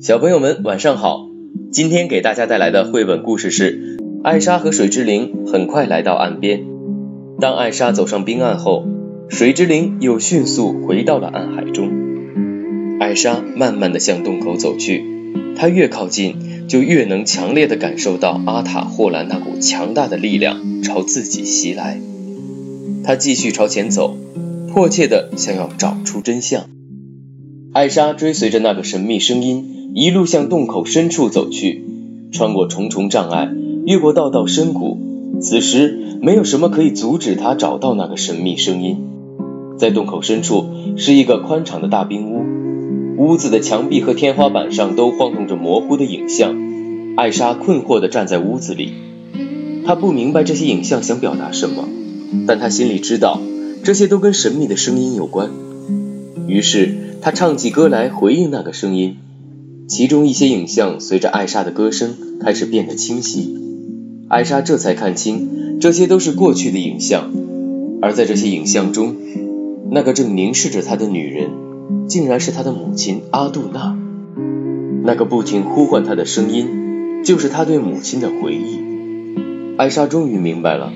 小朋友们晚上好，今天给大家带来的绘本故事是艾莎和水之灵很快来到岸边。当艾莎走上冰岸后，水之灵又迅速回到了暗海中。艾莎慢慢的向洞口走去，她越靠近，就越能强烈的感受到阿塔霍兰那股强大的力量朝自己袭来。她继续朝前走，迫切的想要找出真相。艾莎追随着那个神秘声音。一路向洞口深处走去，穿过重重障碍，越过道道深谷。此时，没有什么可以阻止她找到那个神秘声音。在洞口深处是一个宽敞的大冰屋，屋子的墙壁和天花板上都晃动着模糊的影像。艾莎困惑地站在屋子里，她不明白这些影像想表达什么，但她心里知道，这些都跟神秘的声音有关。于是，她唱起歌来回应那个声音。其中一些影像随着艾莎的歌声开始变得清晰，艾莎这才看清，这些都是过去的影像，而在这些影像中，那个正凝视着她的女人，竟然是她的母亲阿杜娜。那个不停呼唤她的声音，就是她对母亲的回忆。艾莎终于明白了，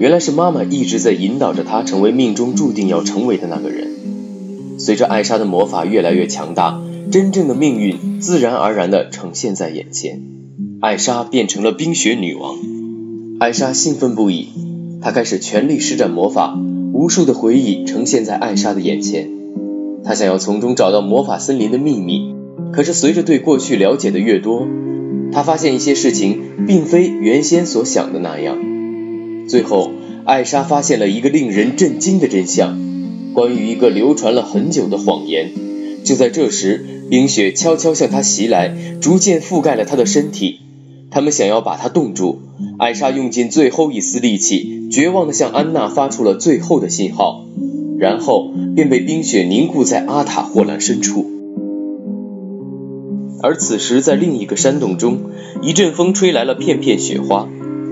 原来是妈妈一直在引导着她成为命中注定要成为的那个人。随着艾莎的魔法越来越强大。真正的命运自然而然地呈现在眼前，艾莎变成了冰雪女王。艾莎兴奋不已，她开始全力施展魔法，无数的回忆呈现在艾莎的眼前。她想要从中找到魔法森林的秘密，可是随着对过去了解的越多，她发现一些事情并非原先所想的那样。最后，艾莎发现了一个令人震惊的真相，关于一个流传了很久的谎言。就在这时，冰雪悄悄向他袭来，逐渐覆盖了他的身体。他们想要把他冻住。艾莎用尽最后一丝力气，绝望地向安娜发出了最后的信号，然后便被冰雪凝固在阿塔霍兰深处。而此时，在另一个山洞中，一阵风吹来了片片雪花，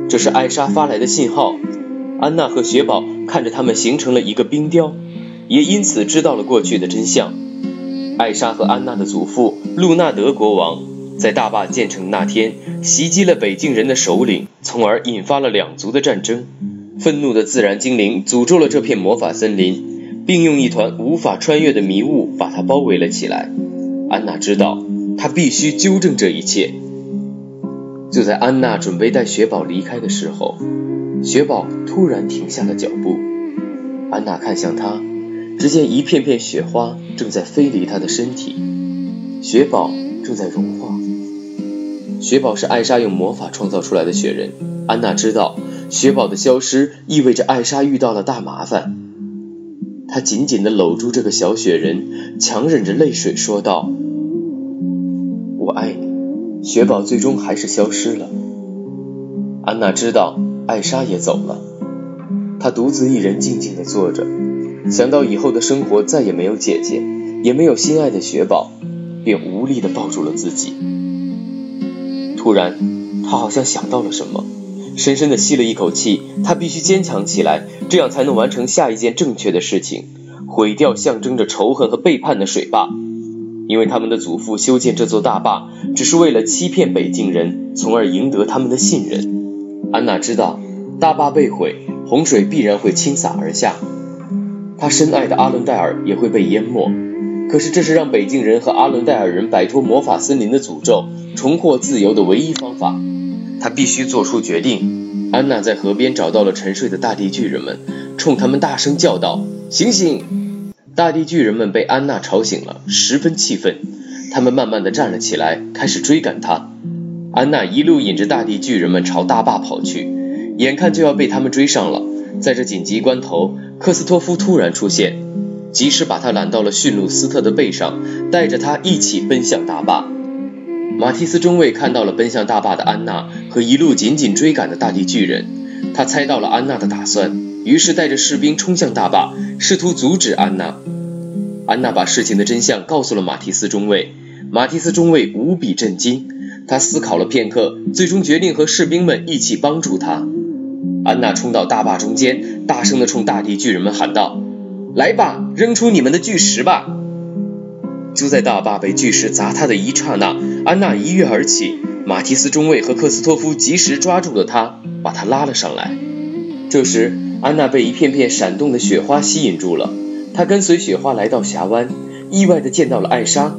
这是艾莎发来的信号。安娜和雪宝看着他们形成了一个冰雕，也因此知道了过去的真相。艾莎和安娜的祖父路纳德国王在大坝建成那天袭击了北境人的首领，从而引发了两族的战争。愤怒的自然精灵诅咒了这片魔法森林，并用一团无法穿越的迷雾把它包围了起来。安娜知道，她必须纠正这一切。就在安娜准备带雪宝离开的时候，雪宝突然停下了脚步。安娜看向他。只见一片片雪花正在飞离他的身体，雪宝正在融化。雪宝是艾莎用魔法创造出来的雪人，安娜知道雪宝的消失意味着艾莎遇到了大麻烦。她紧紧地搂住这个小雪人，强忍着泪水说道：“我爱你。”雪宝最终还是消失了。安娜知道艾莎也走了，她独自一人静静地坐着。想到以后的生活再也没有姐姐，也没有心爱的雪宝，便无力地抱住了自己。突然，他好像想到了什么，深深地吸了一口气。他必须坚强起来，这样才能完成下一件正确的事情——毁掉象征着仇恨和背叛的水坝。因为他们的祖父修建这座大坝，只是为了欺骗北境人，从而赢得他们的信任。安娜知道，大坝被毁，洪水必然会倾洒而下。他深爱的阿伦戴尔也会被淹没，可是这是让北境人和阿伦戴尔人摆脱魔法森林的诅咒、重获自由的唯一方法。他必须做出决定。安娜在河边找到了沉睡的大地巨人们，冲他们大声叫道：“醒醒！”大地巨人们被安娜吵醒了，十分气愤。他们慢慢地站了起来，开始追赶她。安娜一路引着大地巨人们朝大坝跑去，眼看就要被他们追上了。在这紧急关头，克斯托夫突然出现，及时把他揽到了驯鹿斯特的背上，带着他一起奔向大坝。马蒂斯中尉看到了奔向大坝的安娜和一路紧紧追赶的大地巨人，他猜到了安娜的打算，于是带着士兵冲向大坝，试图阻止安娜。安娜把事情的真相告诉了马蒂斯中尉，马蒂斯中尉无比震惊，他思考了片刻，最终决定和士兵们一起帮助他。安娜冲到大坝中间，大声地冲大地巨人们喊道：“来吧，扔出你们的巨石吧！”就在大坝被巨石砸塌的一刹那，安娜一跃而起，马提斯中尉和克斯托夫及时抓住了她，把她拉了上来。这时，安娜被一片片闪动的雪花吸引住了，她跟随雪花来到峡湾，意外地见到了艾莎，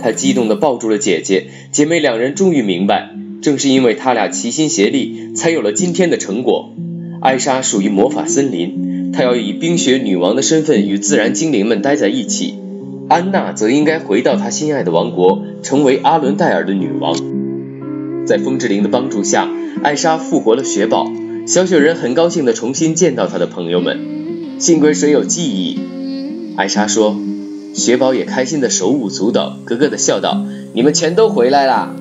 她激动地抱住了姐姐，姐妹两人终于明白，正是因为他俩齐心协力，才有了今天的成果。艾莎属于魔法森林，她要以冰雪女王的身份与自然精灵们待在一起。安娜则应该回到她心爱的王国，成为阿伦戴尔的女王。在风之灵的帮助下，艾莎复活了雪宝。小雪人很高兴地重新见到他的朋友们。幸亏谁有记忆，艾莎说。雪宝也开心地手舞足蹈，咯咯地笑道：“你们全都回来啦！”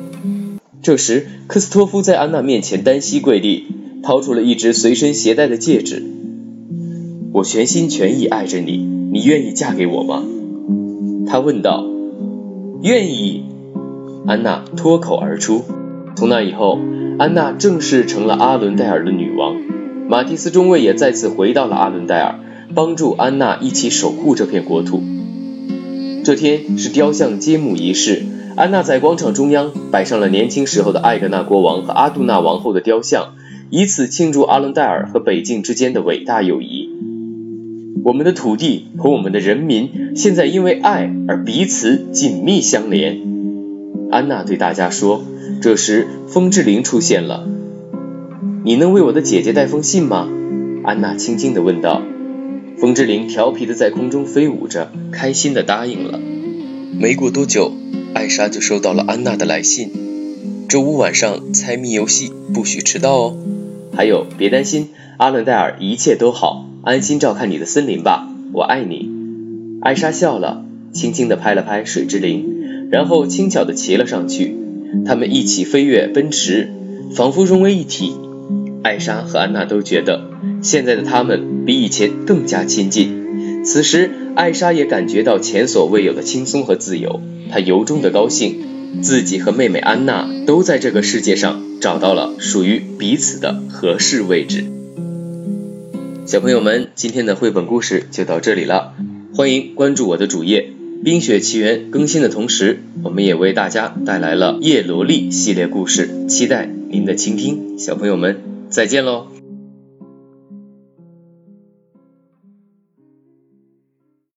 这时，克斯托夫在安娜面前单膝跪地，掏出了一只随身携带的戒指。“我全心全意爱着你，你愿意嫁给我吗？”他问道。愿意，安娜脱口而出。从那以后，安娜正式成了阿伦戴尔的女王。马蒂斯中尉也再次回到了阿伦戴尔，帮助安娜一起守护这片国土。这天是雕像揭幕仪式，安娜在广场中央摆上了年轻时候的艾格纳国王和阿杜娜王后的雕像，以此庆祝阿伦戴尔和北境之间的伟大友谊。我们的土地和我们的人民现在因为爱而彼此紧密相连，安娜对大家说。这时，风之灵出现了。你能为我的姐姐带封信吗？安娜轻轻地问道。风之灵调皮地在空中飞舞着，开心地答应了。没过多久，艾莎就收到了安娜的来信。周五晚上猜谜游戏，不许迟到哦。还有，别担心，阿伦戴尔一切都好。安心照看你的森林吧，我爱你。艾莎笑了，轻轻地拍了拍水之灵，然后轻巧地骑了上去。他们一起飞跃奔驰，仿佛融为一体。艾莎和安娜都觉得，现在的他们比以前更加亲近。此时，艾莎也感觉到前所未有的轻松和自由。她由衷的高兴，自己和妹妹安娜都在这个世界上找到了属于彼此的合适位置。小朋友们，今天的绘本故事就到这里了，欢迎关注我的主页《冰雪奇缘》。更新的同时，我们也为大家带来了叶罗丽系列故事，期待您的倾听。小朋友们，再见喽！